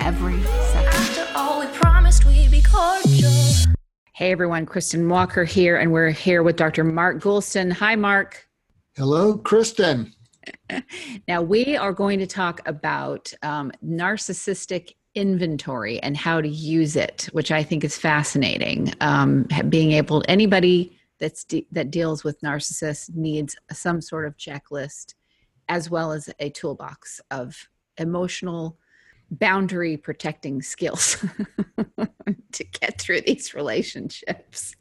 every second. After all we promised, we'd be cordial. Hey everyone, Kristen Walker here, and we're here with Dr. Mark Goulston. Hi, Mark. Hello, Kristen. Now, we are going to talk about um, narcissistic inventory and how to use it, which I think is fascinating. Um, being able, anybody that's de- that deals with narcissists needs some sort of checklist, as well as a toolbox of emotional boundary protecting skills to get through these relationships.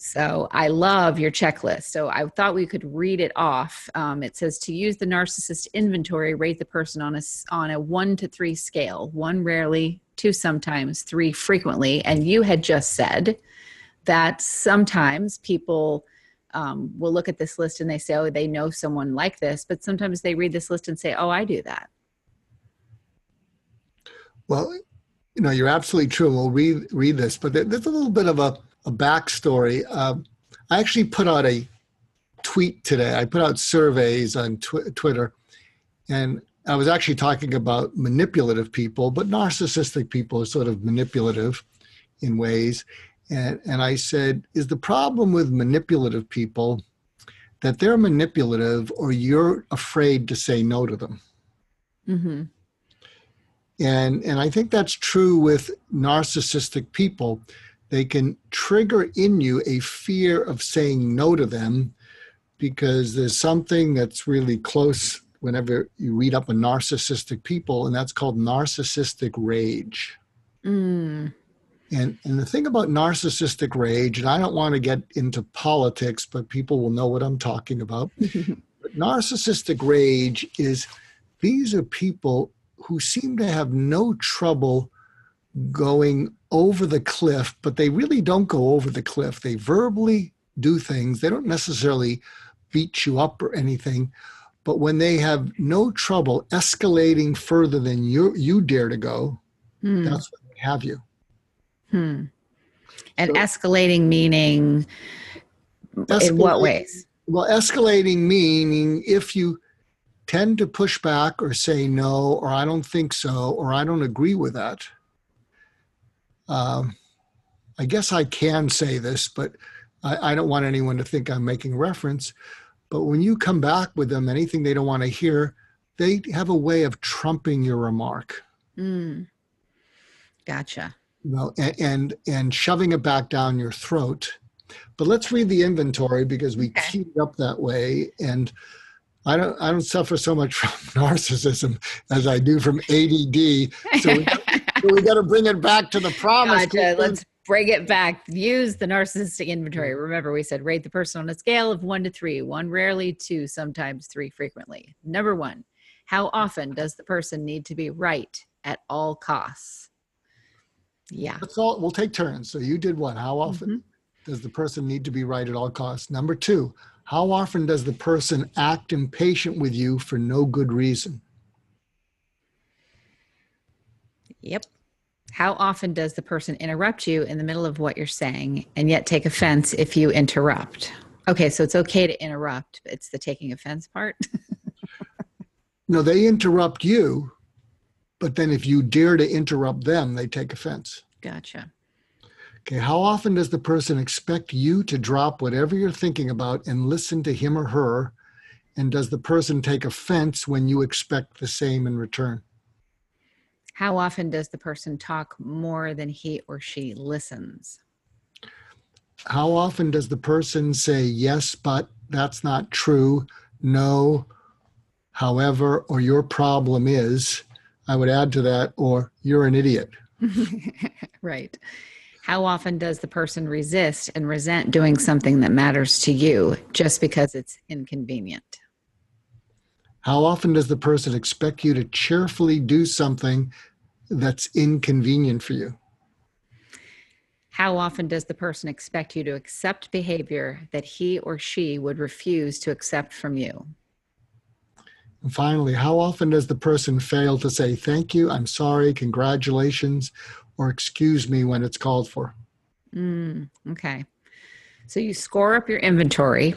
So I love your checklist. So I thought we could read it off. Um, it says to use the narcissist inventory, rate the person on a on a one to three scale. One rarely, two sometimes, three frequently. And you had just said that sometimes people um, will look at this list and they say, "Oh, they know someone like this," but sometimes they read this list and say, "Oh, I do that." Well, you know, you're absolutely true. We'll read read this, but there's a little bit of a, a backstory. Um, I actually put out a tweet today. I put out surveys on tw- Twitter, and I was actually talking about manipulative people, but narcissistic people are sort of manipulative in ways. And, and I said, is the problem with manipulative people that they're manipulative or you're afraid to say no to them? Mm-hmm. And, and I think that's true with narcissistic people. They can trigger in you a fear of saying no to them because there's something that's really close whenever you read up on narcissistic people, and that's called narcissistic rage. Mm. And, and the thing about narcissistic rage, and I don't want to get into politics, but people will know what I'm talking about. but narcissistic rage is these are people who seem to have no trouble going over the cliff, but they really don't go over the cliff. They verbally do things, they don't necessarily beat you up or anything. But when they have no trouble escalating further than you, you dare to go, Hmm. that's when they have you. Hmm. And So- escalating meaning in what ways? Well, escalating meaning if you tend to push back or say no, or I don't think so, or I don't agree with that. Um, I guess I can say this, but I, I don't want anyone to think I'm making reference. But when you come back with them, anything they don't want to hear, they have a way of trumping your remark. Mm. Gotcha. you know, and, and and shoving it back down your throat. But let's read the inventory because we Okay. keyed it up that way. And I don't I don't suffer so much from narcissism as I do from ADD. So we, so we got to bring it back to the promise. Gotcha. Let's bring it back. Use the narcissistic inventory. Remember, we said rate the person on a scale of one to three. One rarely, two sometimes, three frequently. Number one, how often does the person need to be right at all costs? Yeah. That's all. We'll take turns. So you did one. How often mm-hmm. does the person need to be right at all costs? Number two, how often does the person act impatient with you for no good reason? Yep. How often does the person interrupt you in the middle of what you're saying and yet take offense if you interrupt? Okay, so it's okay to interrupt. It's the taking offense part. No, they interrupt you, but then if you dare to interrupt them, they take offense. gotcha. Okay, how often does the person expect you to drop whatever you're thinking about and listen to him or her? And does the person take offense when you expect the same in return? How often does the person talk more than he or she listens? How often does the person say, yes, but that's not true, no, however, or your problem is? I would add to that, or you're an idiot. right. How often does the person resist and resent doing something that matters to you just because it's inconvenient? How often does the person expect you to cheerfully do something that's inconvenient for you? How often does the person expect you to accept behavior that he or she would refuse to accept from you? And finally, how often does the person fail to say thank you, I'm sorry, congratulations, or excuse me when it's called for? Mm, okay. So you score up your inventory,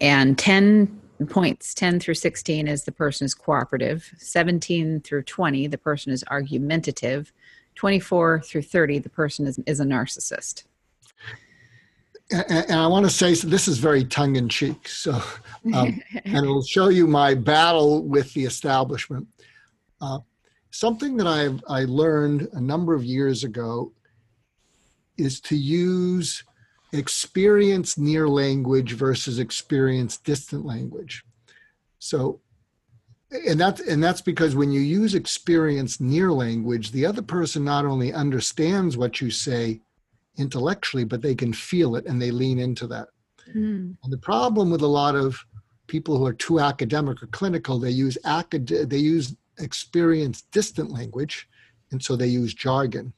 and 10 points 10 through 16 is the person is cooperative, 17 through 20, the person is argumentative, 24 through 30, the person is, is a narcissist. And, and I want to say so this is very tongue in cheek. So, um, and it'll show you my battle with the establishment. Uh, something that I I learned a number of years ago is to use experience near language versus experience distant language. So and that's and that's because when you use experience near language, the other person not only understands what you say intellectually, but they can feel it and they lean into that. Mm. And the problem with a lot of people who are too academic or clinical, they use acad- they use experience distant language, and so they use jargon.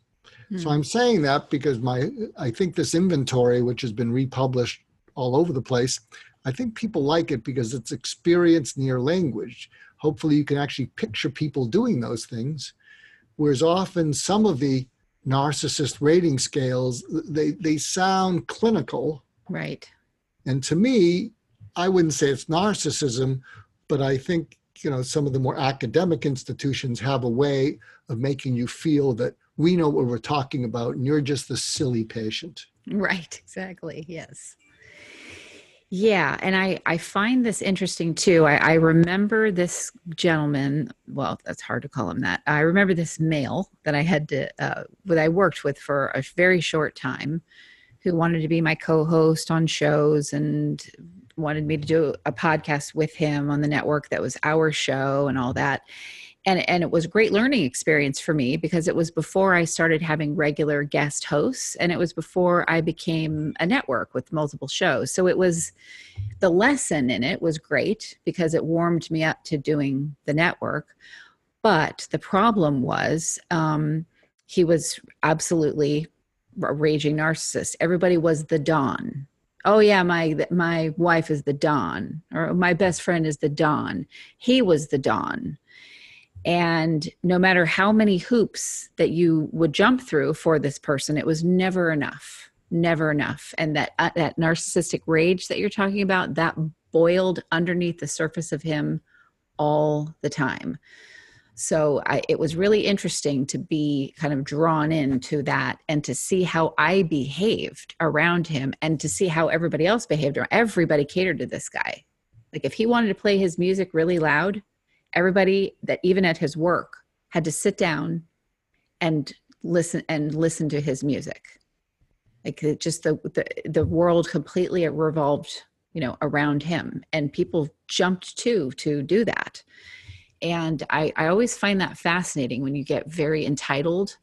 So Mm. I'm saying that because my I think this inventory, which has been republished all over the place, I think people like it because it's experience near language. Hopefully, you can actually picture people doing those things. Whereas often some of the narcissist rating scales they they sound clinical, Right. and to me, I wouldn't say it's narcissism, but I think you know some of the more academic institutions have a way of making you feel that we know what we're talking about and you're just the silly patient. Right, exactly. Yes. Yeah, and I I find this interesting too. I, I remember this gentleman. Well, that's hard to call him that. I remember this male that I had to uh, that I worked with for a very short time, who wanted to be my co-host on shows and wanted me to do a podcast with him on the network that was our show and all that and and it was a great learning experience for me because it was before I started having regular guest hosts and it was before I became a network with multiple shows. So it was the lesson in it was great because it warmed me up to doing the network. But the problem was um, he was absolutely a raging narcissist. Everybody was the Don. Oh yeah, my my wife is the Don, or my best friend is the Don. He was the Don. And no matter how many hoops that you would jump through for this person it was never enough never enough. And that uh, that narcissistic rage that you're talking about that boiled underneath the surface of him all the time so I, it was really interesting to be kind of drawn into that and to see how i behaved around him and to see how everybody else behaved everybody catered to this guy. Like if he wanted to play his music really loud everybody that even at his work had to sit down and listen and listen to his music. Like it just the, the the world completely revolved you know around him and people jumped to to do that and i i always find that fascinating when you get very entitled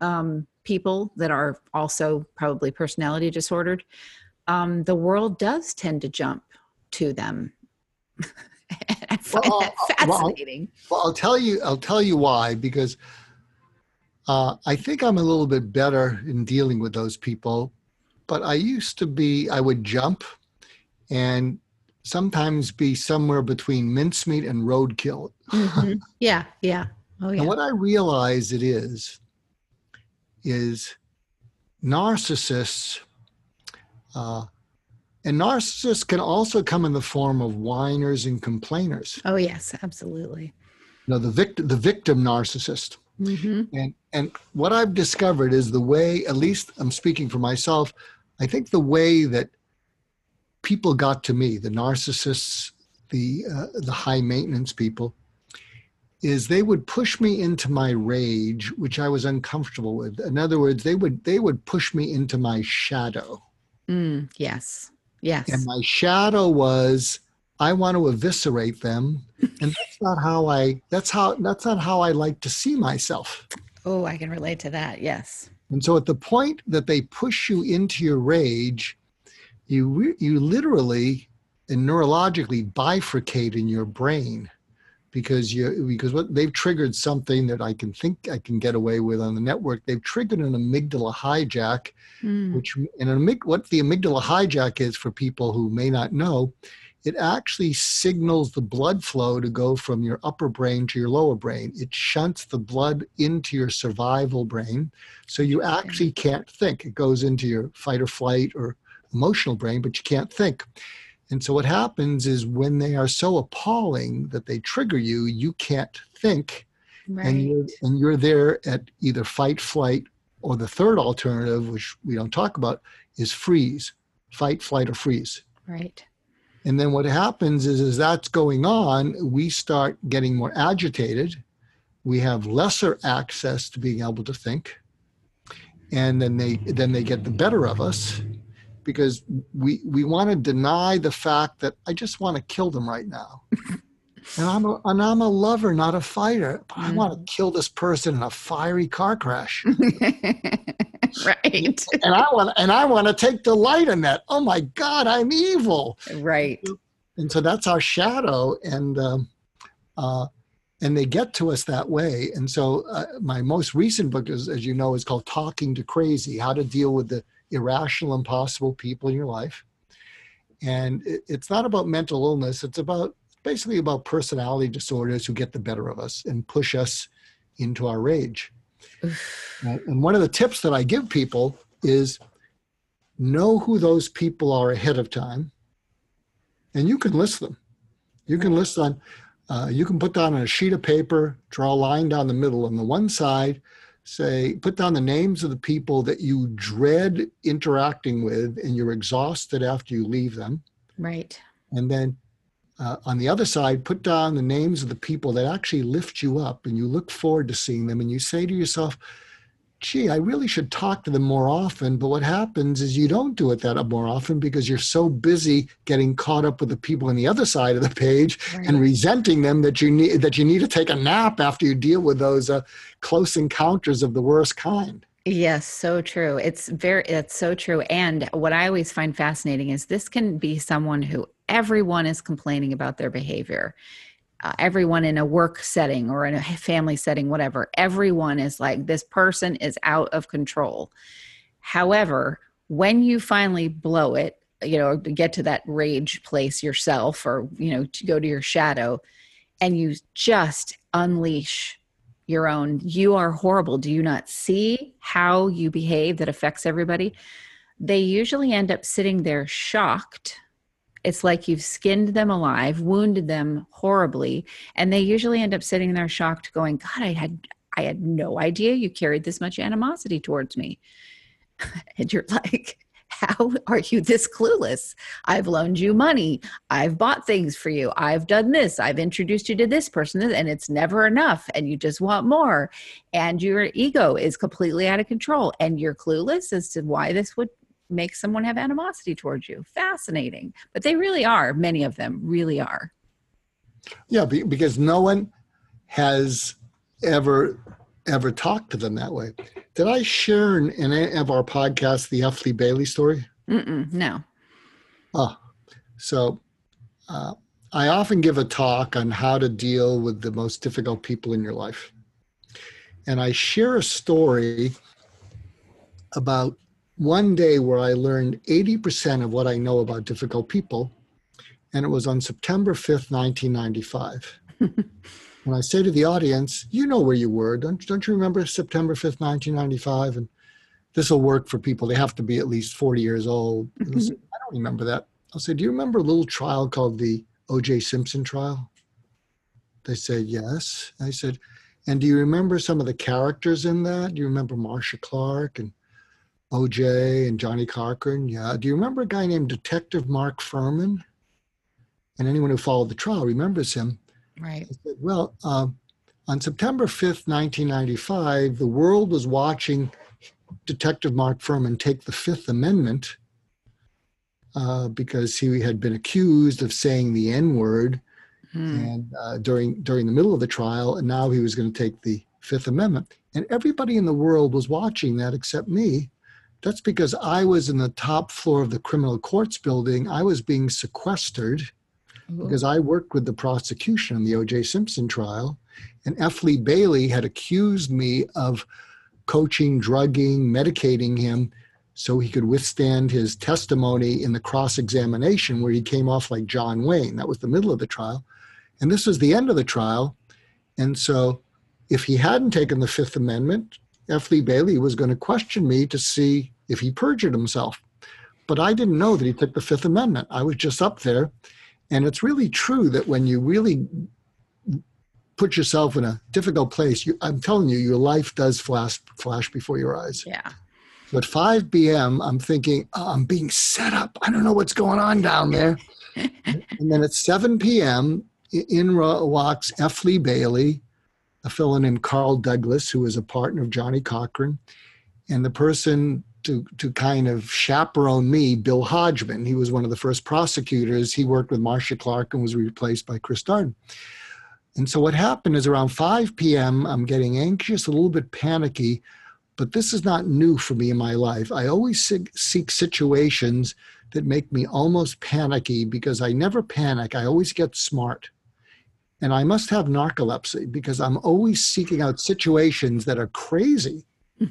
um, people that are also probably personality disordered um, the world does tend to jump to them I find Well, that uh, well, fascinating. Well, I'll tell you. I'll tell you why. Because uh, I think I'm a little bit better in dealing with those people. But I used to be. I would jump, and sometimes be somewhere between mincemeat and roadkill. Mhm. Yeah, yeah. Oh yeah. And what I realize it is, is narcissists uh, and narcissists can also come in the form of whiners and complainers. Oh yes, absolutely. You know, the victim, the victim narcissist. hmm And and what I've discovered is the way, at least I'm speaking for myself, I think the way that people got to me, the narcissists, the uh, the high maintenance people, is they would push me into my rage, which I was uncomfortable with. In other words, they would they would push me into my shadow. Mm, yes. Yes. And my shadow was I want to eviscerate them. And that's not how I that's how that's not how I like to see myself. oh, I can relate to that. Yes. And so at the point that they push you into your rage, you you literally and neurologically bifurcate in your brain because you because what they've triggered something that I can think I can get away with on the network. They've triggered an amygdala hijack, Mm, which and an what the amygdala hijack is for people who may not know, it actually signals the blood flow to go from your upper brain to your lower brain. It shunts the blood into your survival brain, so you actually can't think. It goes into your fight or flight or emotional brain, but you can't think. And so what happens is when they are so appalling that they trigger you, you can't think right. and you're and you're there at either fight, flight, or the third alternative, which we don't talk about, is freeze, fight, flight, or freeze. right. And then what happens is, as that's going on, we start getting more agitated. We have lesser access to being able to think, and then they then they get the better of us because we we want to deny the fact that I just want to kill them right now. And I'm a, and I'm a lover, not a fighter. But I want to kill this person in a fiery car crash, right. and I want and I want to take delight in that. Oh my God, I'm evil. Right. and so that's our shadow and um, uh, and they get to us that way and so uh, my most recent book is as you know is called talking to crazy how to deal with the irrational impossible people in your life. And it's not about mental illness. It's about basically about personality disorders who get the better of us and push us into our rage. And one of the tips that i give people is know who those people are ahead of time and you can list them. You can list on, uh, you can put down on a sheet of paper, draw a line down the middle. On the one side, say, put down the names of the people that you dread interacting with and you're exhausted after you leave them. Right. And then uh, on the other side, put down the names of the people that actually lift you up and you look forward to seeing them and you say to yourself, gee, I really should talk to them more often. But what happens is you don't do it that more often because you're so busy getting caught up with the people on the other side of the page and resenting them that you need that you need to take a nap after you deal with those uh, close encounters of the worst kind. Yes, so true. It's very it's so true. And what I always find fascinating is this can be someone who everyone is complaining about their behavior. Uh, everyone in a work setting or in a family setting whatever everyone is like this person is out of control. However when you finally blow it you know get to that rage place yourself or you know to go to your shadow and you just unleash your own you are horrible. Do you not see how you behave that affects everybody? They usually end up sitting there shocked it's like you've skinned them alive wounded them horribly and they usually end up sitting there shocked going god i had i had no idea you carried this much animosity towards me. And you're like how are you this clueless? I've loaned you money. I've bought things for you. I've done this. I've introduced you to this person and it's never enough and you just want more. And your ego is completely out of control and you're clueless as to why this would make someone have animosity towards you fascinating but they really are many of them really are Yeah, because no one has ever ever talked to them that way. Did I share in, any of our podcasts the F. Lee Bailey story? Mm-mm, no Oh, so uh, I often give a talk on how to deal with the most difficult people in your life. And I share a story about one day where I learned 80% of what I know about difficult people. And it was on September 5th, 1995. when I say to the audience, you know where you were. Don't, don't you remember September 5th, 1995? And this will work for people. They have to be at least 40 years old. And I don't remember that. I'll say, Do you remember a little trial called the O.J. Simpson trial? They said, Yes. I said, And do you remember some of the characters in that? Do you remember Marcia Clark and O.J. and Johnnie Cochran? Yeah. Do you remember a guy named Detective Mark Fuhrman? And anyone who followed the trial remembers him. Right. Said, Well, uh, on September 5th, 1995, the world was watching Detective Mark Fuhrman take the Fifth Amendment uh, because he had been accused of saying the N word Hmm. and uh, during during the middle of the trial, and now he was going to take the Fifth Amendment. And everybody in the world was watching that except me. That's because I was in the top floor of the criminal courts building. I was being sequestered because I worked with the prosecution in the O.J. Simpson trial, and F. Lee Bailey had accused me of coaching, drugging, medicating him so he could withstand his testimony in the cross examination where he came off like John Wayne. That was the middle of the trial. And this was the end of the trial. And so if he hadn't taken the Fifth Amendment, F. Lee Bailey was going to question me to see if he perjured himself. But I didn't know that he took the Fifth Amendment. I was just up there. And it's really true that when you really put yourself in a difficult place, you, I'm telling you, your life does flash flash before your eyes. Yeah. So at 5 p.m., I'm thinking, oh, I'm being set up. I don't know what's going on down there. and then at 7 p.m., in walks F. Lee Bailey, a fellow named Carl Douglas, who was a partner of Johnnie Cochran, and the person to, to kind of chaperone me, Bill Hodgman. He was one of the first prosecutors. He worked with Marcia Clark and was replaced by Chris Darden. And so what happened is around 5 p.m., I'm getting anxious, a little bit panicky, but this is not new for me in my life. I always seek, seek situations that make me almost panicky because I never panic. I always get smart. And I must have narcolepsy because I'm always seeking out situations that are crazy.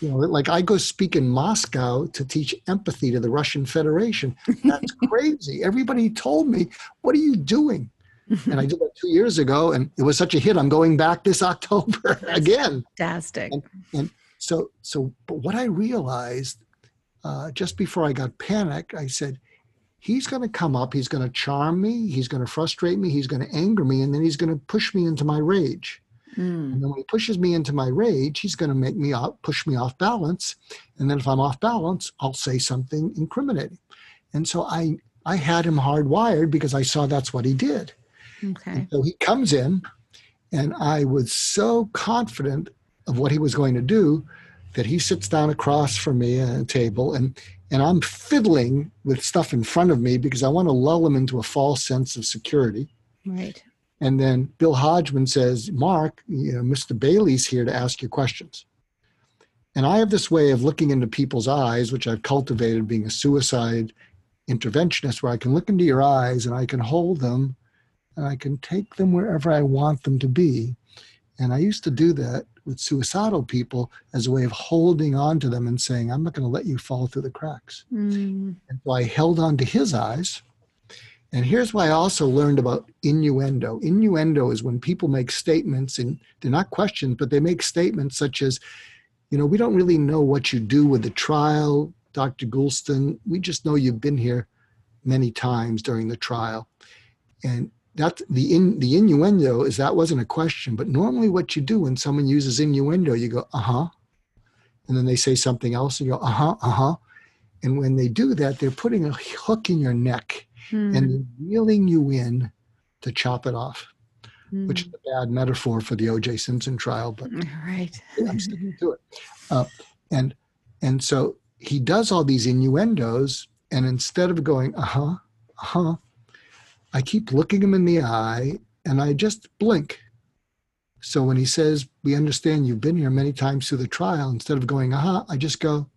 You know, like I go speak in Moscow to teach empathy to the Russian Federation. That's crazy. Everybody told me, What are you doing? And I did that two years ago, and it was such a hit. I'm going back this October again. Fantastic. So, so, but what I realized uh, just before I got panicked, I said, he's going to come up, he's going to charm me, he's going to frustrate me, he's going to anger me, and then he's going to push me into my rage. Mm. And then when he pushes me into my rage, he's going to make me off, push me off balance. And then if I'm off balance, I'll say something incriminating. And so I, I had him hardwired because I saw that's what he did. Okay. So he comes in, and I was so confident of what he was going to do that he sits down across from me at a table, and and I'm fiddling with stuff in front of me because I want to lull them into a false sense of security. Right. And then Bill Hodgman says, "Mark, you know, Mr. Bailey's here to ask you questions." And I have this way of looking into people's eyes, which I've cultivated being a suicide interventionist, where I can look into your eyes and I can hold them and I can take them wherever I want them to be. And I used to do that with suicidal people as a way of holding on to them and saying, I'm not going to let you fall through the cracks. Mm. And so I held on to his eyes. And here's why I also learned about innuendo. Innuendo is when people make statements, and they're not questions, but they make statements such as, you know, we don't really know what you do with the trial, Dr. Goulston. We just know you've been here many times during the trial. And that the in the innuendo is that wasn't a question, but normally what you do when someone uses innuendo, you go, uh-huh. And then they say something else and you go, uh-huh, uh-huh. And when they do that, they're putting a hook in your neck Mm. and reeling you in to chop it off, Mm. which is a bad metaphor for the O.J. Simpson trial, but right. I'm sticking to it. Uh, and and so he does all these innuendos, and instead of going, uh huh, uh huh, I keep looking him in the eye, and I just blink. So when he says, "We understand you've been here many times through the trial," instead of going, "Uh huh," I just go,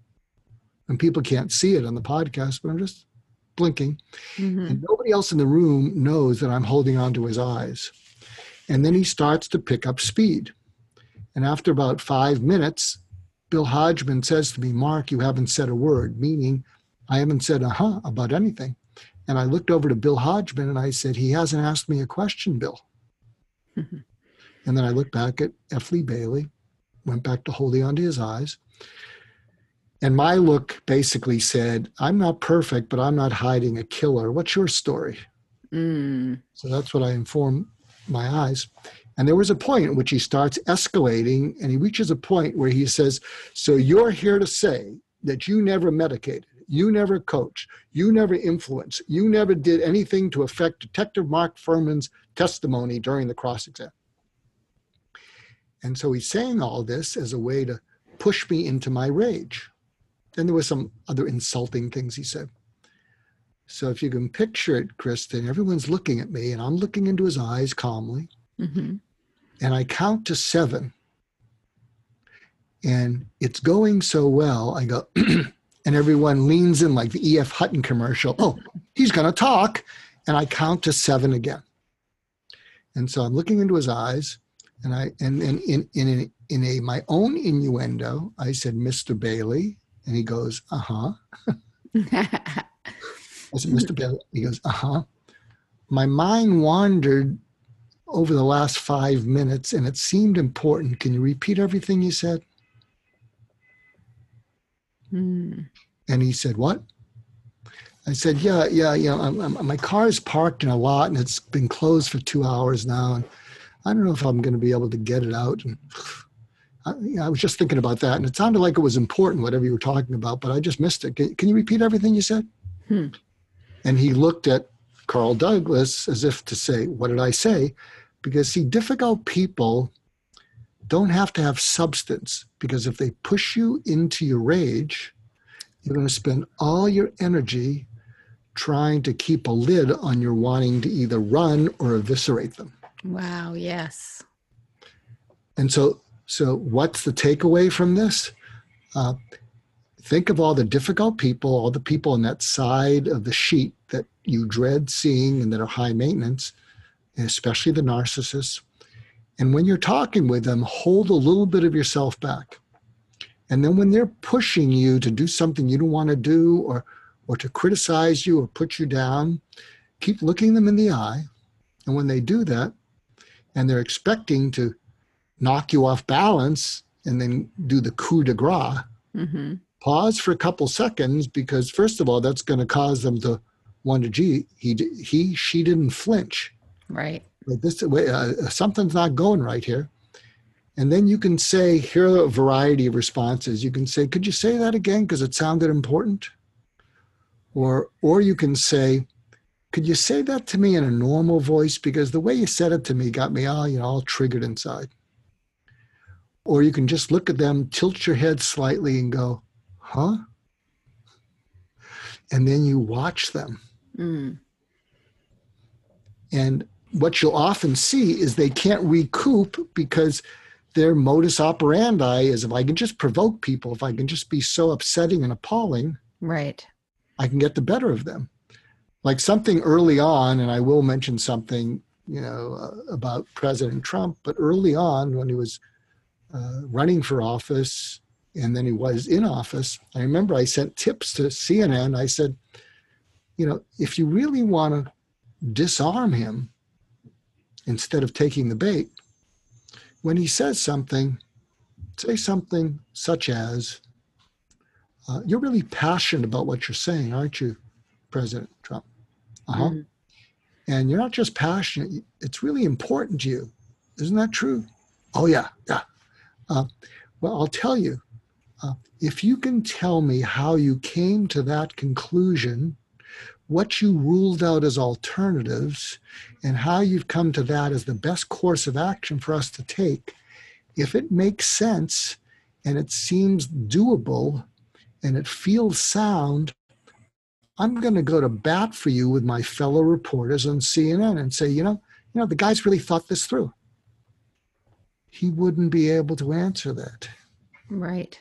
and people can't see it on the podcast, but I'm just blinking. Mhm. And nobody else in the room knows that I'm holding on to his eyes. And then he starts to pick up speed. And after about five minutes, Bill Hodgman says to me, Mark, you haven't said a word, meaning I haven't said uh huh about anything. And I looked over to Bill Hodgman and I said, He hasn't asked me a question, Bill. And then I looked back at F. Lee Bailey, went back to holding onto his eyes. And my look basically said, I'm not perfect, but I'm not hiding a killer. What's your story? Mm. So that's what I informed my eyes. And there was a point at which he starts escalating and he reaches a point where he says, So you're here to say that you never medicated, you never coached, you never influenced, you never did anything to affect Detective Mark Fuhrman's testimony during the cross exam. And so he's saying all this as a way to push me into my rage. Then there were some other insulting things he said. So if you can picture it, Kristen, everyone's looking at me and I'm looking into his eyes calmly. hmm And I count to seven. And it's going so well. I go, and everyone leans in like the E.F. Hutton commercial. Oh, he's going to talk. And I count to seven again. And so I'm looking into his eyes, and I and, and in in a, in a my own innuendo, I said, "Mr. Bailey," and he goes, "Uh huh." I said, Mr. Bailey. He goes, uh huh. My mind wandered over the last five minutes and it seemed important. Can you repeat everything you said? Mm. And he said, What? I said, Yeah, yeah, yeah. I'm, I'm, my car's parked in a lot and it's been closed for two hours now. And I don't know if I'm going to be able to get it out. And I, you know, I was just thinking about that. And it sounded like it was important, whatever you were talking about, but I just missed it. Can, can you repeat everything you said? Hmm. And he looked at Carl Douglas as if to say, What did I say? Because, see, difficult people don't have to have substance because if they push you into your rage, you're going to spend all your energy trying to keep a lid on your wanting to either run or eviscerate them. Wow. Yes. And so, so what's the takeaway from this? Uh, think of all the difficult people, all the people on that side of the sheet that you dread seeing and that are high maintenance, especially the narcissists. And when you're talking with them, hold a little bit of yourself back. And then when they're pushing you to do something you don't want to do or or to criticize you or put you down, keep looking them in the eye. And when they do that, and they're expecting to knock you off balance and then do the coup de grace, hmm pause for a couple seconds because first of all, that's going to cause them to wonder, gee, he, he, she didn't flinch. Right. Like this, uh, something's not going right here. And then you can say, here are a variety of responses. You can say, could you say that again because it sounded important? Or, or you can say, could you say that to me in a normal voice because the way you said it to me got me all, you know, all triggered inside. Or you can just look at them, tilt your head slightly, and go, huh? And then you watch them. Mm. And what you'll often see is they can't recoup because their modus operandi is if I can just provoke people, if I can just be so upsetting and appalling, Right. I can get the better of them. Like something early on, and I will mention something, you know, uh, about President Trump, but early on when he was uh, running for office and then he was in office, I remember I sent tips to CNN. I said, you know, if you really want to disarm him instead of taking the bait, when he says something, say something such as, uh, You're really passionate about what you're saying, aren't you, President Trump? Uh huh. Mm. And you're not just passionate, it's really important to you. Isn't that true? Oh, yeah, yeah. Uh, well, I'll tell you uh, if you can tell me how you came to that conclusion, what you ruled out as alternatives, and how you've come to that as the best course of action for us to take, if it makes sense and it seems doable and it feels sound, I'm going to go to bat for you with my fellow reporters on CNN and say, you know, you know, the guy's really thought this through. He wouldn't be able to answer that. Right.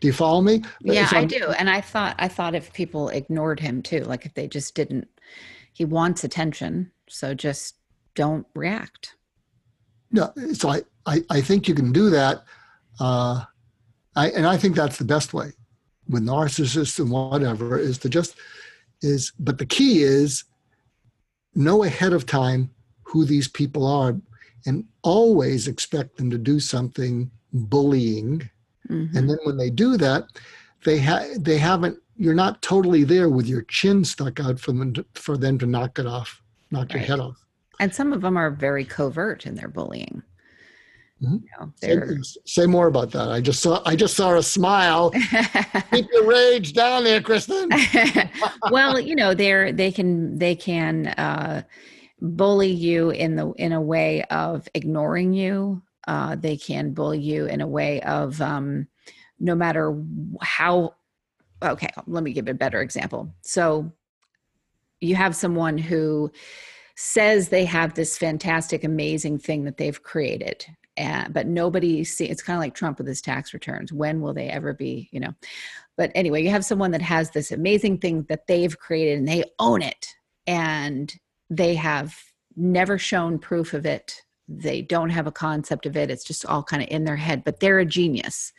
Do you follow me? Yeah, I do. And I thought I thought if people ignored him too, like if they just didn't he wants attention, so just don't react. No, so I, I, I think you can do that. Uh, I, and I think that's the best way with narcissists and whatever is to just is, but the key is know ahead of time who these people are and always expect them to do something bullying. Mhm. And then when they do that, they ha- they haven't. You're not totally there with your chin stuck out for them to, for them to knock it off, knock your head off. And some of them are very covert in their bullying. Mhm. You know, Say, say more about that. I just saw I just saw a smile. Keep your rage down there, Kristen. well, you know, they're they can they can uh, bully you in the in a way of ignoring you. Uh, they can bully you in a way of um, no matter how. Okay, let me give a better example. So, you have someone who says they have this fantastic, amazing thing that they've created. And, but nobody see it's kind of like Trump with his tax returns. When will they ever be, you know? But anyway, you have someone that has this amazing thing that they've created and they own it and they have never shown proof of it. They don't have a concept of it. It's just all kind of in their head, but they're a genius.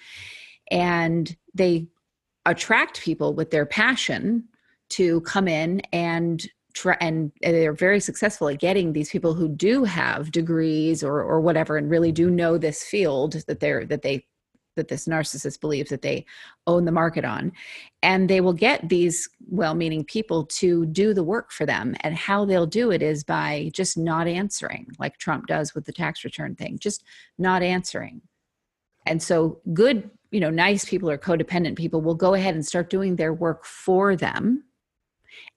And they attract people with their passion to come in and try and they're very successful at getting these people who do have degrees or or whatever and really do mm-hmm. know this field that they're that they that this narcissist believes that they own the market on. And they will get these well-meaning people to do the work for them. And how they'll do it is by just not answering like Trump does with the tax return thing just not answering. And so good you know nice people or codependent people will go ahead and start doing their work for them.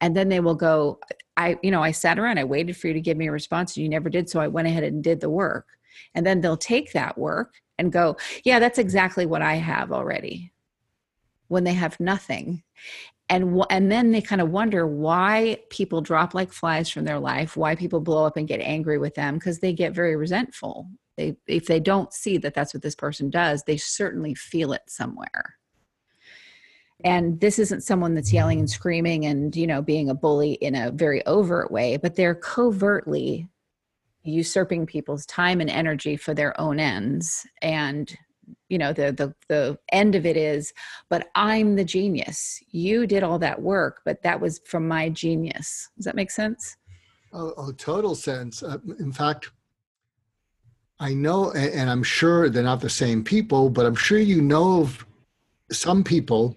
And then they will go i you know i sat around i waited for you to give me a response and you never did so i went ahead and did the work. And then they'll take that work and go yeah that's exactly what i have already when they have nothing. And and then they kind of wonder why people drop like flies from their life why people blow up and get angry with them because they get very resentful. They if they don't see that that's what this person does they certainly feel it somewhere. And this isn't someone that's yelling and screaming and you know being a bully in a very overt way but they're covertly usurping people's time and energy for their own ends and you know the the the end of it is but i'm the genius you did all that work but that was from my genius does that make sense Oh, oh total sense. Uh, in fact, I know, a- and I'm sure they're not the same people, but I'm sure you know of some people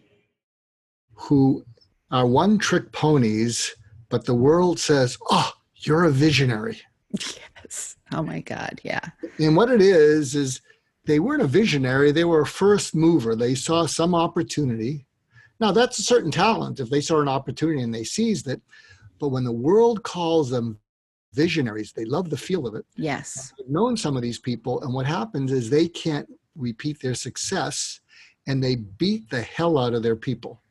who are one trick ponies, but the world says, oh, you're a visionary. yes oh my god yeah And what it is, is they weren't a visionary, they were a first mover. They saw some opportunity. Now, that's a certain talent if they saw an opportunity and they seized it. But when the world calls them visionaries, they love the feel of it. yes I've known some of these people, and what happens is they can't repeat their success and they beat the hell out of their people.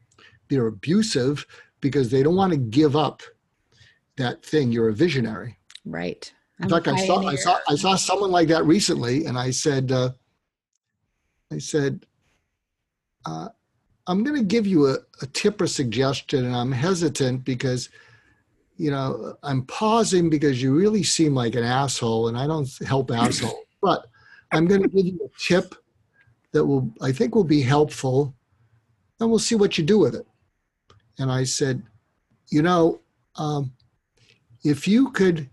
They're abusive because they don't want to give up that thing. You're a visionary. right In fact, I saw I saw I saw someone like that recently, and I said, uh, I said, uh, I'm going to give you a, a tip or suggestion, and I'm hesitant because, you know, I'm pausing because you really seem like an asshole, and I don't help asshole, but I'm going to give you a tip that will I think will be helpful, and we'll see what you do with it. And I said, you know, um, if you could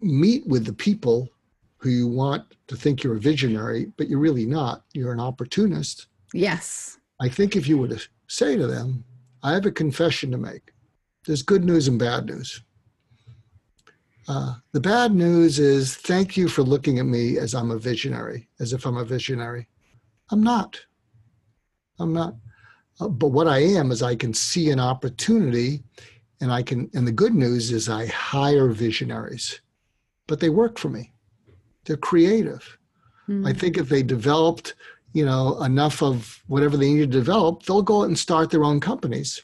meet with the people who you want to think you're a visionary, but you're really not. You're an opportunist. yes I think if you were to say to them, I have a confession to make. There's good news and bad news. Uh, the bad news is thank you for looking at me as I'm a visionary, as if I'm a visionary. I'm not. I'm not. Uh, but what I am is I can see an opportunity and I can, and the good news is I hire visionaries, but they work for me. They're creative. I hmm. think if they developed, you know, enough of whatever they need to develop, they'll go out and start their own companies.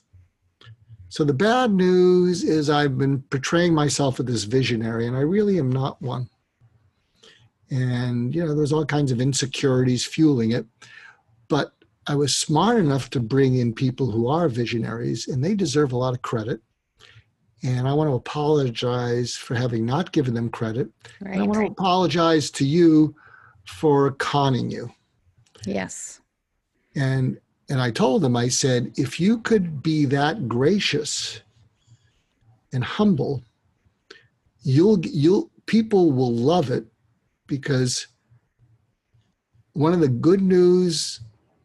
So the bad news is I've been portraying myself as this visionary, and I really am not one. And you know, there's all kinds of insecurities fueling it. But I was smart enough to bring in people who are visionaries, and they deserve a lot of credit. And I want to apologize for having not given them credit. And I want to apologize to you for conning you. yes And and I told them, I said, if you could be that gracious and humble, you'll you'll people will love it because one of the good news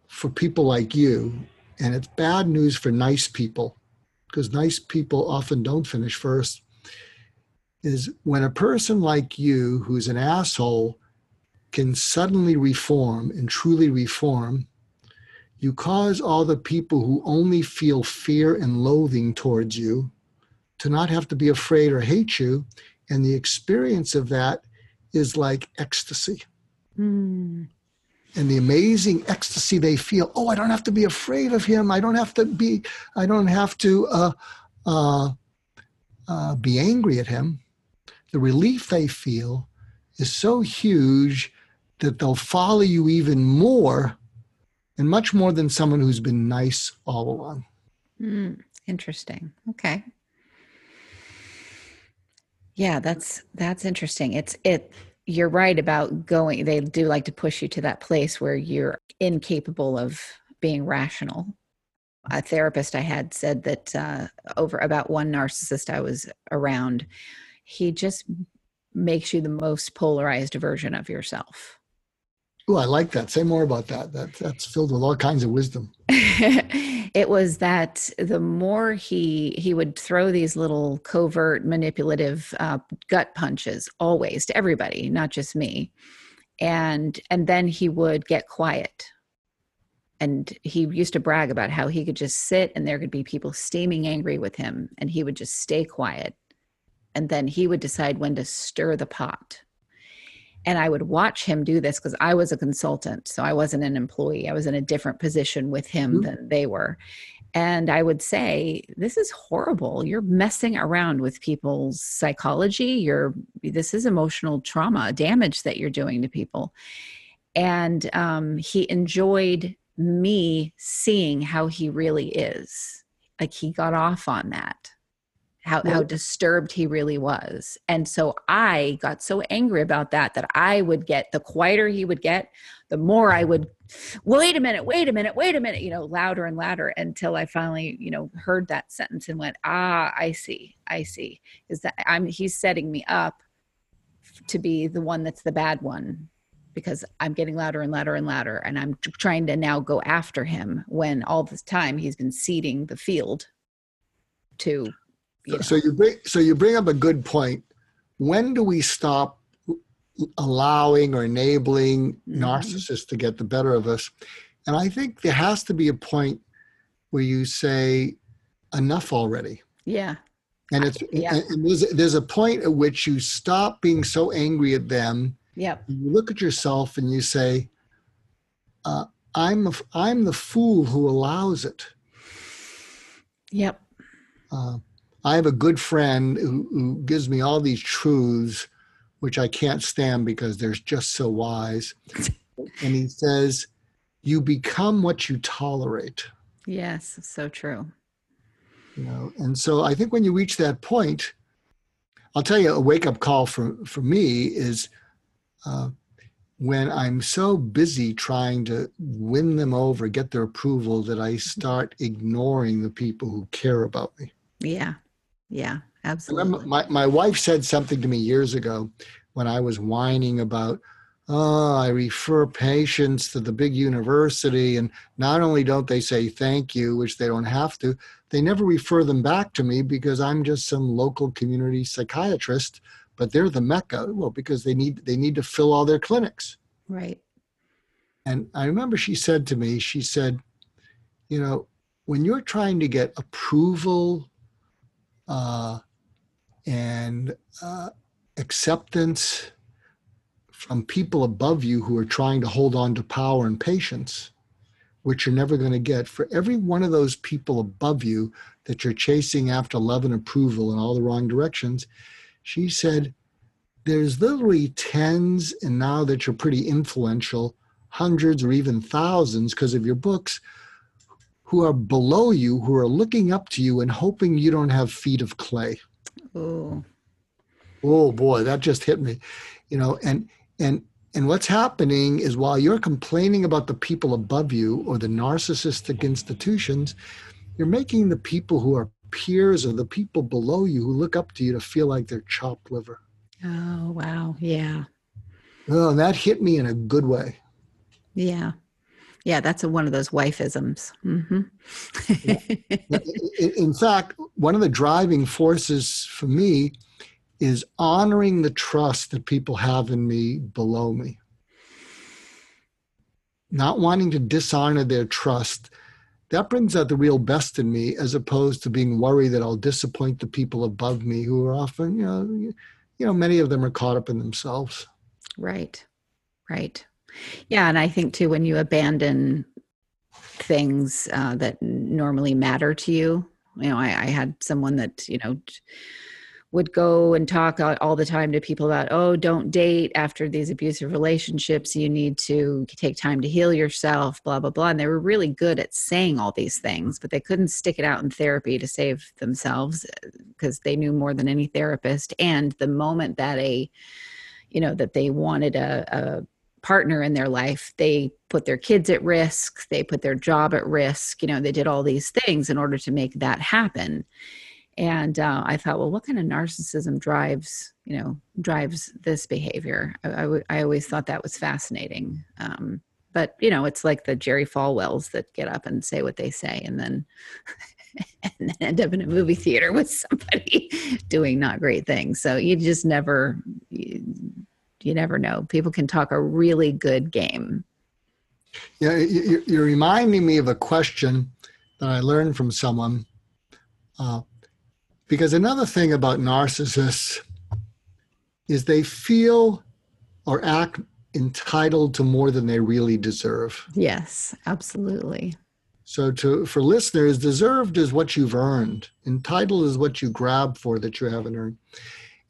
for people like you and it's bad news for nice people because nice people often don't finish first, is when a person like you, who's an asshole, can suddenly reform and truly reform, you cause all the people who only feel fear and loathing towards you to not have to be afraid or hate you. And the experience of that is like ecstasy. Mm. And the amazing ecstasy they feel. Oh, I don't have to be afraid of him. I don't have to be. I don't have to uh, uh, uh, be angry at him. The relief they feel is so huge that they'll follow you even more, and much more than someone who's been nice all along. Mm. Interesting. Okay. Yeah, that's that's interesting. It's it you're right about going they do like to push you to that place where you're incapable of being rational. A therapist I had said that uh, over about one narcissist I was around, he just makes you the most polarized version of yourself. Oh, I like that. Say more about that. That that's filled with all kinds of wisdom. it was that the more he he would throw these little covert manipulative uh, gut punches always to everybody not just me and and then he would get quiet and he used to brag about how he could just sit and there could be people steaming angry with him and he would just stay quiet and then he would decide when to stir the pot and I would watch him do this because I was a consultant. So I wasn't an employee. I was in a different position with him mm-hmm. than they were. And I would say, This is horrible. You're messing around with people's psychology. You're, this is emotional trauma, damage that you're doing to people. And um, he enjoyed me seeing how he really is. Like he got off on that how, how disturbed he really was. And so I got so angry about that that I would get the quieter he would get, the more I would, wait a minute, wait a minute, wait a minute, you know, louder and louder until I finally, you know, heard that sentence and went, ah, I see, I see. Is that I'm he's setting me up to be the one that's the bad one because I'm getting louder and louder and louder and I'm trying to now go after him when all this time he's been seeding the field to you So you bring so you bring up a good point. When do we stop allowing or enabling mm-hmm. narcissists to get the better of us? And I think there has to be a point where you say enough already. Yeah. And it's yeah. and there's, there's a point at which you stop being so angry at them. Yep. You look at yourself and you say, uh, "I'm a, I'm the fool who allows it." Yep. Uh, I have a good friend who, who gives me all these truths, which I can't stand because they're just so wise. and he says, You become what you tolerate. Yes, so true. You know, and so I think when you reach that point, I'll tell you a wake up call for, for me is uh, when I'm so busy trying to win them over, get their approval, that I start ignoring the people who care about me. Yeah, yeah, absolutely. my, my wife said something to me years ago when I was whining about, oh, I refer patients to the big university, and not only don't they say thank you, which they don't have to, they never refer them back to me because I'm just some local community psychiatrist, but they're the mecca. Well, because they need they need to fill all their clinics. Right. And I remember she said to me, she said, you know, when you're trying to get approval uh, and uh, acceptance from people above you who are trying to hold on to power and patience, which you're never going to get. For every one of those people above you that you're chasing after love and approval in all the wrong directions, she said, there's literally tens, and now that you're pretty influential, hundreds or even thousands because of your books who are below you, who are looking up to you and hoping you don't have feet of clay. Oh. Oh boy, that just hit me. You know, and and and what's happening is while you're complaining about the people above you or the narcissistic institutions, you're making the people who are peers or the people below you who look up to you to feel like they're chopped liver. Oh, wow. Yeah. Oh, and that hit me in a good way. Yeah Yeah, that's a, one of those wifeisms. hmm in, in fact, one of the driving forces for me is honoring the trust that people have in me below me. Not wanting to dishonor their trust. That brings out the real best in me as opposed to being worried that I'll disappoint the people above me who are often, you know, you know, many of them are caught up in themselves. Right. Right. Yeah. And I think too, when you abandon things uh, that normally matter to you, you know, I, I had someone that, you know, would go and talk all the time to people about oh don't date after these abusive relationships you need to take time to heal yourself blah blah blah and they were really good at saying all these things but they couldn't stick it out in therapy to save themselves because they knew more than any therapist and the moment that a you know that they wanted a, a partner in their life. They put their kids at risk. They put their job at risk. You know they did all these things in order to make that happen. And uh, i thought well what kind of narcissism drives you know drives this behavior? I, I, w- I always thought that was fascinating. Um, but you know it's like the jerry falwells that get up and say what they say and then and then end up in a movie theater with somebody doing not great things. So you just never you, you never know people can talk a really good game yeah you're reminding me of a question that i learned from someone uh, because another thing about narcissists is they feel or act entitled to more than they really deserve. Yes, absolutely. So to for listeners, deserved is what you've earned. Entitled is what you grab for that you haven't earned.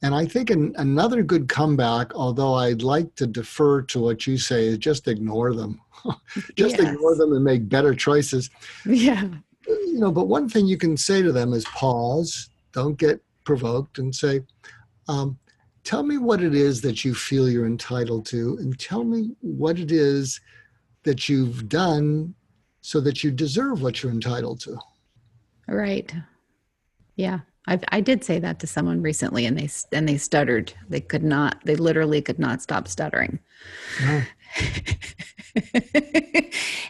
And I think an, another good comeback, although I'd like to defer to what you say, is just ignore them. just yes. ignore them and make better choices. Yeah. You know, but one thing you can say to them is pause, don't get provoked and say, um, tell me what it is that you feel you're entitled to, and tell me what it is that you've done so that you deserve what you're entitled to. Right. Yeah. I, I did say that to someone recently, and they and they stuttered. They could not. They literally could not stop stuttering.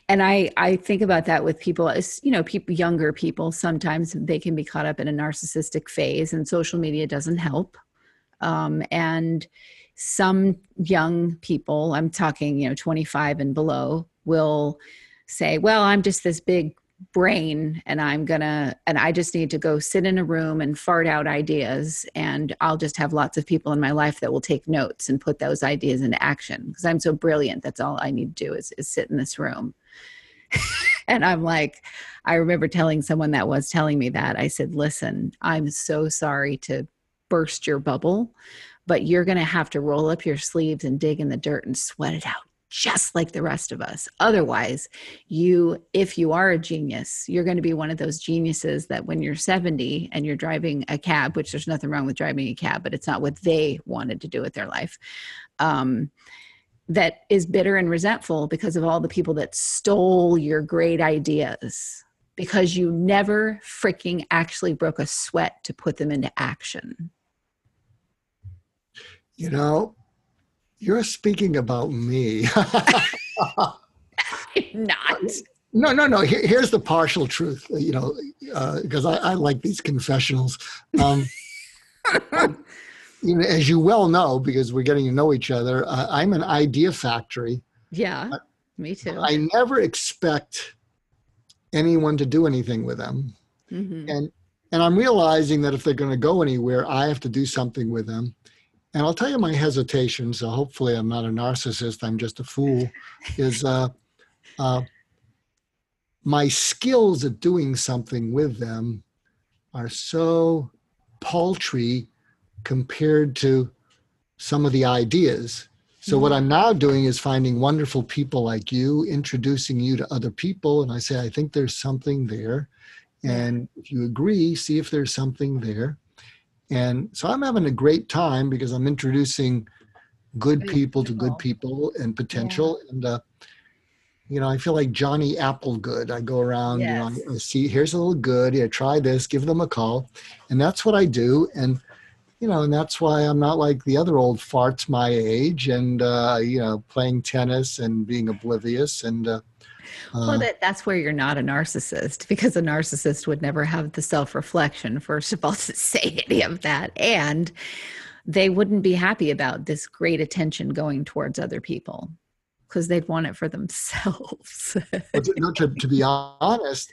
and I I think about that with people as you know people younger people sometimes they can be caught up in a narcissistic phase and social media doesn't help um, and some young people I'm talking you know 25 and below will say well I'm just this big brain and I'm gonna, and I just need to go sit in a room and fart out ideas. And I'll just have lots of people in my life that will take notes and put those ideas into action because I'm so brilliant. That's all I need to do is, is sit in this room. and I'm like, I remember telling someone that was telling me that. I said, listen, I'm so sorry to burst your bubble, but you're going to have to roll up your sleeves and dig in the dirt and sweat it out just like the rest of us. Otherwise, you, if you are a genius, you're going to be one of those geniuses that when you're 70 and you're driving a cab, which there's nothing wrong with driving a cab, but it's not what they wanted to do with their life. Um, that is bitter and resentful because of all the people that stole your great ideas because you never freaking actually broke a sweat to put them into action. You know, you're speaking about me. Not. No, no, no. Here's the partial truth, you know, because uh, I, I, like these confessionals. Um, you know, as you well know, because we're getting to know each other, uh, I'm an idea factory. Yeah, me too. I never expect anyone to do anything with them, mm-hmm. and and I'm realizing that if they're going to go anywhere, I have to do something with them and I'll tell you my hesitation. So hopefully, I'm not a narcissist. I'm just a fool. is uh, uh, my skills at doing something with them are so paltry compared to some of the ideas. So what I'm now doing is finding wonderful people like you, introducing you to other people, and I say I think there's something there, and if you agree, see if there's something there and so I'm having a great time because I'm introducing good people to good people and potential. Yeah. And, uh, you know, I feel like Johnny Applegood. I go around, yes. you know, I see, here's a little good. Yeah, try this, give them a call. And that's what I do. And you know, and that's why I'm not like the other old farts my age and, uh, you know, playing tennis and being oblivious. And, uh, well, that, that's where you're not a narcissist because a narcissist would never have the self reflection, first of all, to say any of that. And they wouldn't be happy about this great attention going towards other people because they'd want it for themselves. no, to, to be honest,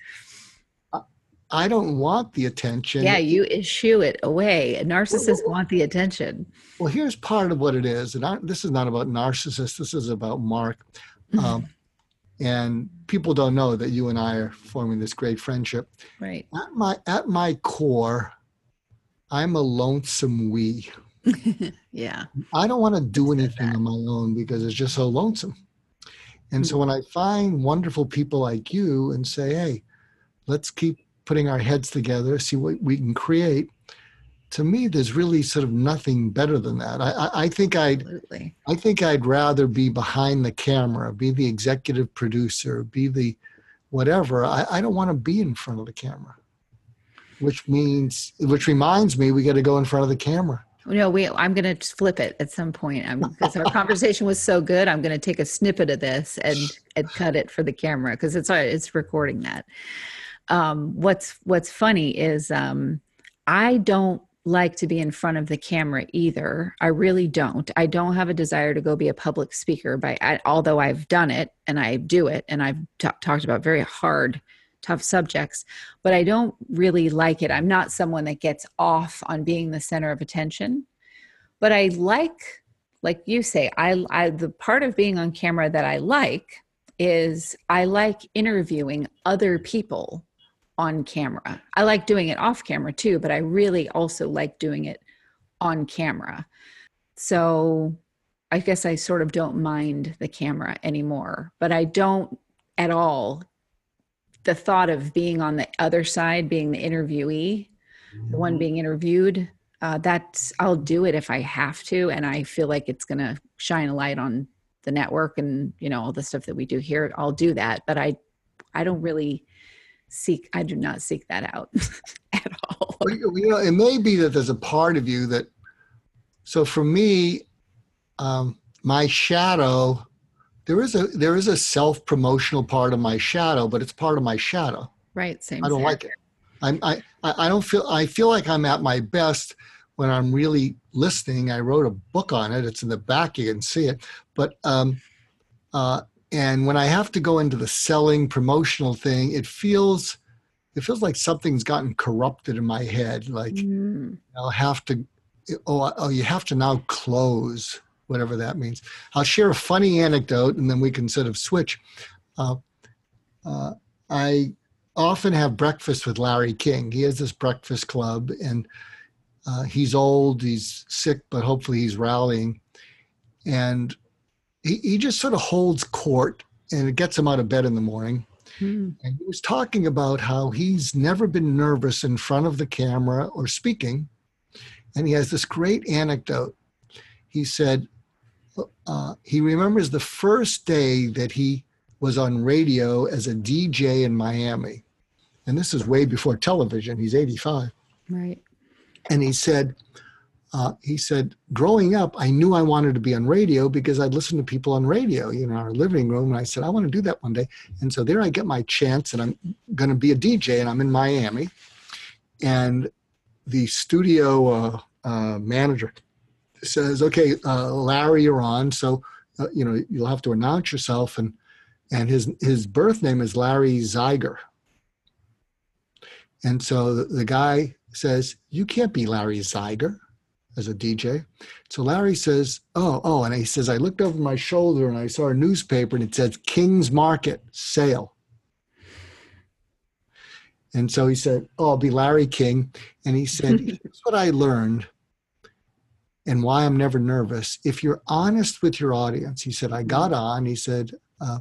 I don't want the attention. Yeah, you issue it away. Narcissists well, well, want the attention. Well, here's part of what it is, and I, this is not about narcissists. This is about Mark. Um, and people don't know that you and I are forming this great friendship. Right. At my at my core, I'm a lonesome we. yeah. I don't want to do anything on my own because it's just so lonesome. And mm-hmm. so when I find wonderful people like you and say, "Hey, let's keep putting our heads together, see what we can create," to me, there's really sort of nothing better than that. I, I, I think I'd, Absolutely. I think I'd rather be behind the camera, be the executive producer, be the whatever. I, I don't want to be in front of the camera, which means, which reminds me, we got to go in front of the camera. No, we. I'm going to flip it at some point. because our conversation was so good. I'm going to take a snippet of this and and cut it for the camera because it's it's recording that. Um, what's What's funny is um, I don't like to be in front of the camera either. I really don't. I don't have a desire to go be a public speaker by although I've done it and I do it and I've t- talked about very hard tough subjects, but I don't really like it. I'm not someone that gets off on being the center of attention. But I like like you say, I I the part of being on camera that I like is I like interviewing other people on camera. I like doing it off camera too, but I really also like doing it on camera. So I guess I sort of don't mind the camera anymore, but I don't at all. The thought of being on the other side, being the interviewee, the one mm-hmm. being interviewed, uh, that's I'll do it if I have to, and I feel like it's going to shine a light on the network and you know all the stuff that we do here. I'll do that, but I, I don't really seek i do not seek that out at all. Well, you know it may be that there's a part of you that so for me um, my shadow there is a there is a self-promotional part of my shadow but it's part of my shadow. Right same i don't like it. I'm, i i don't feel i feel like i'm at my best when i'm really listening. I wrote a book on it. It's in the back. You can see it. But um uh and when i have to go into the selling promotional thing it feels it feels like something's gotten corrupted in my head like mm. i'll have to oh, oh you have to now close whatever that means. I'll share a funny anecdote and then we can sort of switch. Uh, uh, i often have breakfast with larry king. He has this breakfast club and uh, he's old he's sick but hopefully he's rallying. And he, he just sort of holds court and it gets him out of bed in the morning. Hmm. And he was talking about how he's never been nervous in front of the camera or speaking. And he has this great anecdote. He said uh, he remembers the first day that he was on radio as a DJ in Miami. And this is way before television. He's 85. Right. And he said, uh, he said, growing up, I knew I wanted to be on radio because I'd listen to people on radio, you know, in our living room. And I said, I want to do that one day. And so there I get my chance, and I'm going to be a DJ, and I'm in Miami. And the studio uh, uh, manager says, "Okay, uh, Larry, you're on. So, uh, you know, you'll have to announce yourself." And and his his birth name is Larry Zeiger. And so the, the guy says, "You can't be Larry Zeiger." As a DJ. So Larry says, Oh, oh, and he says, I looked over my shoulder and I saw a newspaper and it said King's Market sale. And so he said, Oh, I'll be Larry King. And he said, Here's what I learned and why I'm never nervous. If you're honest with your audience, he said, I got on. He said, uh,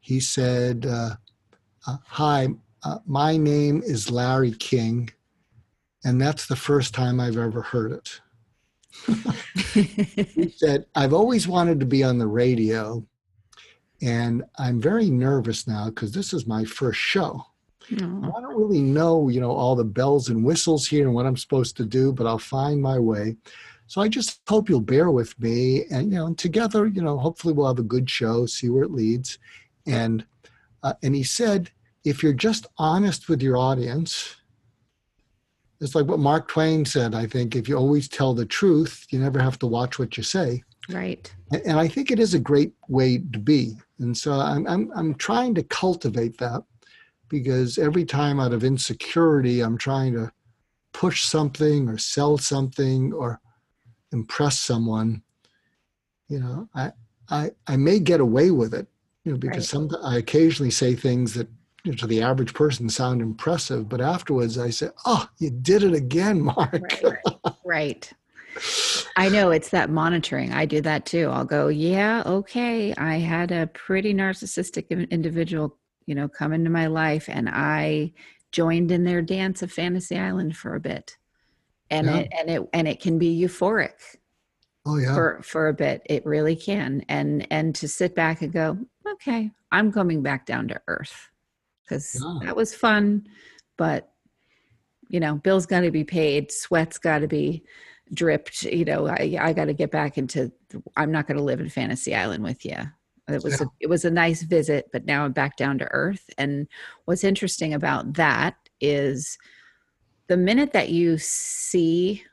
he said, uh, uh, Hi, uh, my name is Larry King and that's the first time I've ever heard it. he said, I've always wanted to be on the radio, and I'm very nervous now because this is my first show. I don't really know, you know, all the bells and whistles here and what I'm supposed to do, but I'll find my way. So I just hope you'll bear with me, and you know, and together, you know, hopefully we'll have a good show, see where it leads. And uh, and he said, if you're just honest with your audience, it's like what Mark Twain said. I think if you always tell the truth, you never have to watch what you say. Right. And I think it is a great way to be. And so I'm, I'm, I'm trying to cultivate that because every time out of insecurity, I'm trying to push something or sell something or impress someone. You know, I, I, I may get away with it, you know, because Right. some, I occasionally say things that you know, to the average person sound impressive, but afterwards I say, oh, you did it again, Mark. Right. right. I know it's that monitoring. I do that too. I'll go, yeah, okay. I had a pretty narcissistic individual, you know, come into my life and I joined in their dance of Fantasy Island for a bit. And Yeah. it and it and it can be euphoric Oh yeah. for for a bit. It really can. And and to sit back and go, okay, I'm coming back down to earth. Yeah. that was fun, but you know, bills got to be paid, sweat's got to be dripped, you know, I I got to get back into I'm not going to live in Fantasy Island with you. It was Yeah. a, it was a nice visit, but now I'm back down to earth. And what's interesting about that is the minute that you see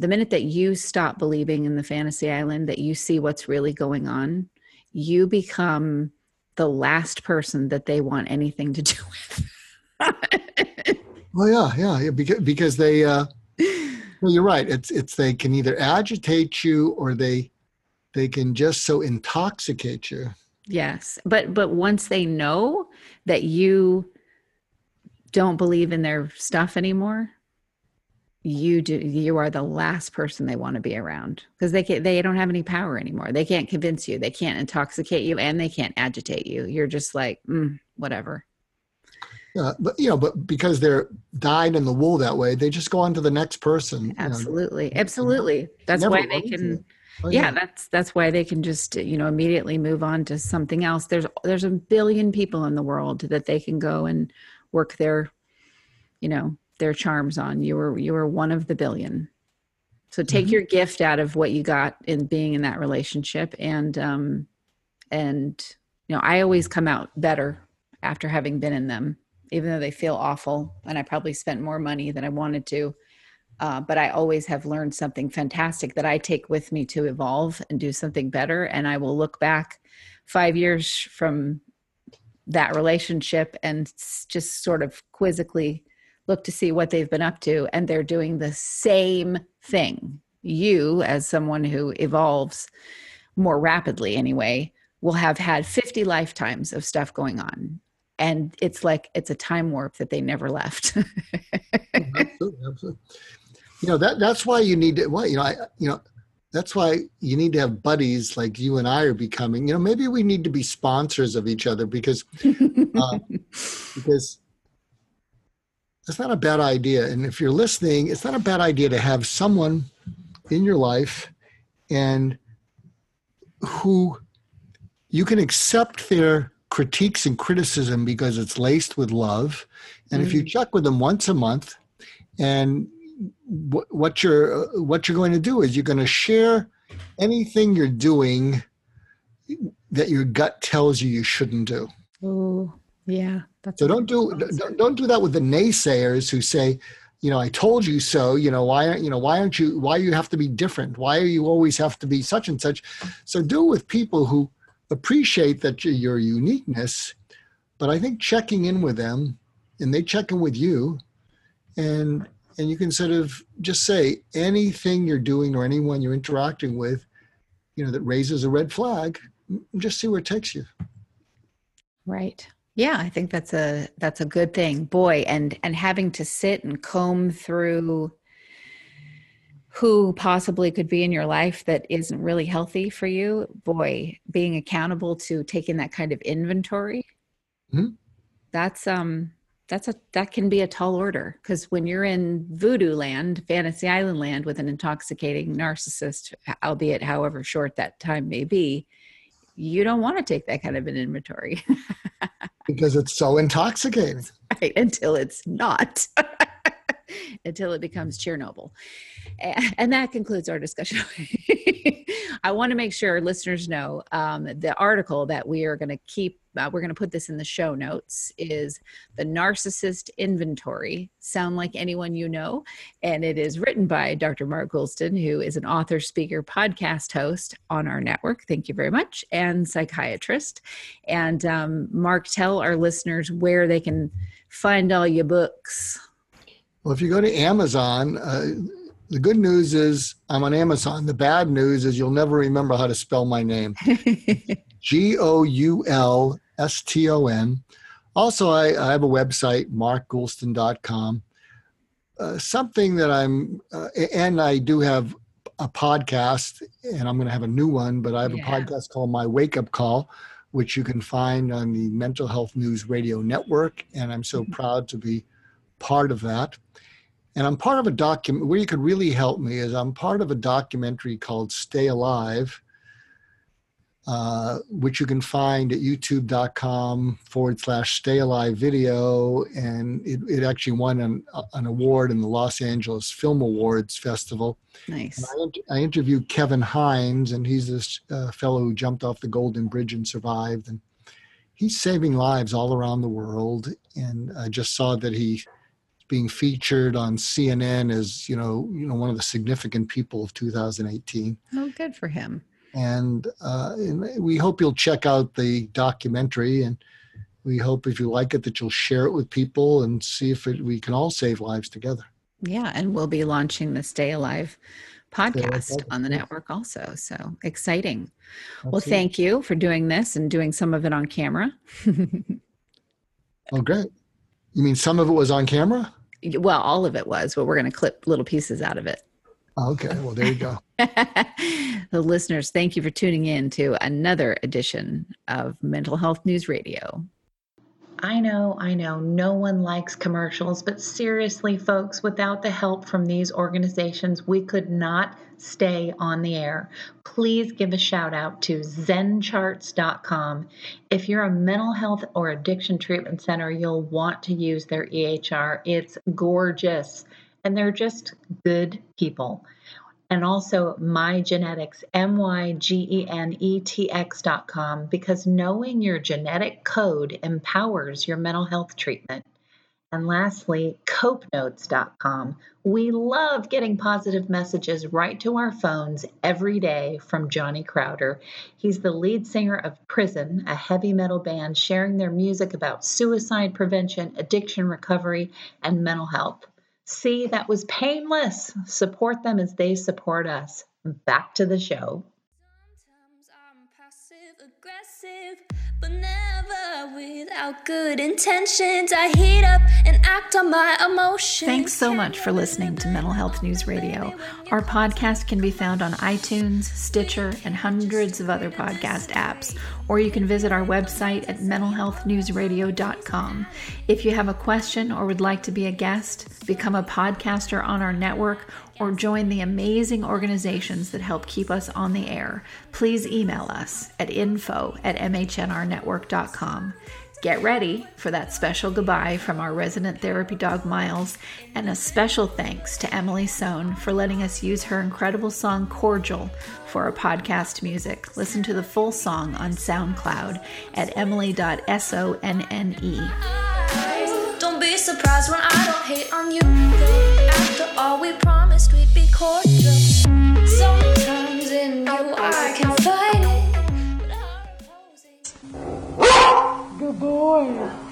the minute that you stop believing in the fantasy island that you see what's really going on you become the last person that they want anything to do with well, yeah, yeah, yeah because because they uh well you're right. It's it's they can either agitate you or they they can just so intoxicate you. yes but but once they know that you don't believe in their stuff anymore you do you are the last person they want to be around because they can they don't have any power anymore they can't convince you they can't intoxicate you and they can't agitate you you're just like mm, whatever Uh, but you know, but because they're dyed in the wool that way, they just go on to the next person. you know. absolutely absolutely that's why they can. Oh, yeah that's that's why they can just you know immediately move on to something else there's there's a billion people in the world that they can go and work their you know their charms on you were you were one of the billion so take Mhm. your gift out of what you got in being in that relationship and um and you know i always come out better after having been in them even though they feel awful and i probably spent more money than i wanted to uh, but I always have learned something fantastic that I take with me to evolve and do something better. And I will look back five years from that relationship and just sort of quizzically look to see what they've been up to. And they're doing the same thing. You, as someone who evolves more rapidly anyway, will have had 50 lifetimes of stuff going on. And it's like it's a time warp that they never left. absolutely, absolutely. You know that that's why you need to. Well, you know, I you know that's why you need to have buddies like you and I are becoming. You know, maybe we need to be sponsors of each other because uh, because it's not a bad idea. And if you're listening, it's not a bad idea to have someone in your life and who you can accept their critiques and criticism because it's laced with love. And if you mm. check with them once a month, and wh- what you're what you're going to do is you're going to share anything you're doing that your gut tells you you shouldn't do. Oh, yeah. That's So don't do don't, don't do that with the naysayers who say, you know, I told you so. You know why aren't you know why aren't you why you have to be different? Why do you always have to be such and such? So do it with people who appreciate that your, your uniqueness, but I think checking in with them and they check in with you, and and you can sort of just say anything you're doing or anyone you're interacting with, you know, that raises a red flag. Just see where it takes you. Right. Yeah, I think that's a that's a good thing. Boy, and and having to sit and comb through who possibly could be in your life that isn't really healthy for you. Boy, being accountable to taking that kind of inventory. Mhm. That's um that's a that can be a tall order because when you're in voodoo land, fantasy island land with an intoxicating narcissist, albeit however short that time may be, you don't want to take that kind of an inventory. because it's so intoxicating. Right, until it's not. until it becomes Chernobyl. And that concludes our discussion. I want to make sure listeners know um, the article that we are going to keep, uh, we're going to put this in the show notes, is The Narcissist Inventory Sound Like Anyone You Know. And it is written by Dr. Mark Goulston, who is an author, speaker, podcast host on our network. Thank you very much. And psychiatrist. And um, Mark, tell our listeners where they can find all your books. Well, if you go to Amazon, uh, the good news is I'm on Amazon. The bad news is you'll never remember how to spell my name. G O U L S T O N. Also, I, I, have a website, markgoulston.com. Uh, something that I'm, uh, and I do have a podcast, and I'm going to have a new one, but I have yeah. a podcast called My Wake Up Call, which you can find on the Mental Health News Radio Network. And I'm so mm-hmm. proud to be part of that. And I'm part of a document where you could really help me is I'm part of a documentary called Stay Alive, uh, which you can find at youtube.com forward slash stay alive video. And it, it actually won an, an award in the Los Angeles Film Awards Festival. Nice. I, I, interviewed Kevin Hines, and he's this uh, fellow who jumped off the Golden Bridge and survived. And he's saving lives all around the world. And I just saw that he being featured on CNN as you know you know one of the significant people of 2018. Oh, good for him. And, uh, and we hope you'll check out the documentary, and we hope if you like it that you'll share it with people and see if it, we can all save lives together. Yeah, and we'll be launching the Stay Alive podcast on the network also. So exciting. Well, thank you for doing this and doing some of it on camera. oh, great. You mean some of it was on camera? well, all of it was, but we're going to clip little pieces out of it. Okay, well, there you go. the listeners, thank you for tuning in to another edition of Mental Health News Radio. I know, I know, no one likes commercials, but seriously, folks, without the help from these organizations, we could not stay on the air. Please give a shout out to zencharts.com. If you're a mental health or addiction treatment center, you'll want to use their EHR. It's gorgeous, and they're just good people and also MyGenetx m-y-g-e-n-e-t-x.com because knowing your genetic code empowers your mental health treatment and lastly copenotes.com we love getting positive messages right to our phones every day from johnny crowder he's the lead singer of prison a heavy metal band sharing their music about suicide prevention addiction recovery and mental health See, that was painless. Support them as they support us. Back to the show. But never without good intentions. I heat up and act on my emotions. Thanks so much for listening to Mental Health News Radio. Our podcast can be found on iTunes, Stitcher, and hundreds of other podcast apps or you can visit our website at mentalhealthnewsradio.com. If you have a question or would like to be a guest, become a podcaster on our network, or join the amazing organizations that help keep us on the air, please email us at info at mhnrnetwork.com. Get ready for that special goodbye from our resident therapy dog Miles, and a special thanks to Emily Sohn for letting us use her incredible song Cordial for our podcast music. Listen to the full song on SoundCloud at emily.sonne. Don't be surprised when I don't hate on you. After all, we promised we'd be cordial. Sometimes in you I can fight it. Good boy.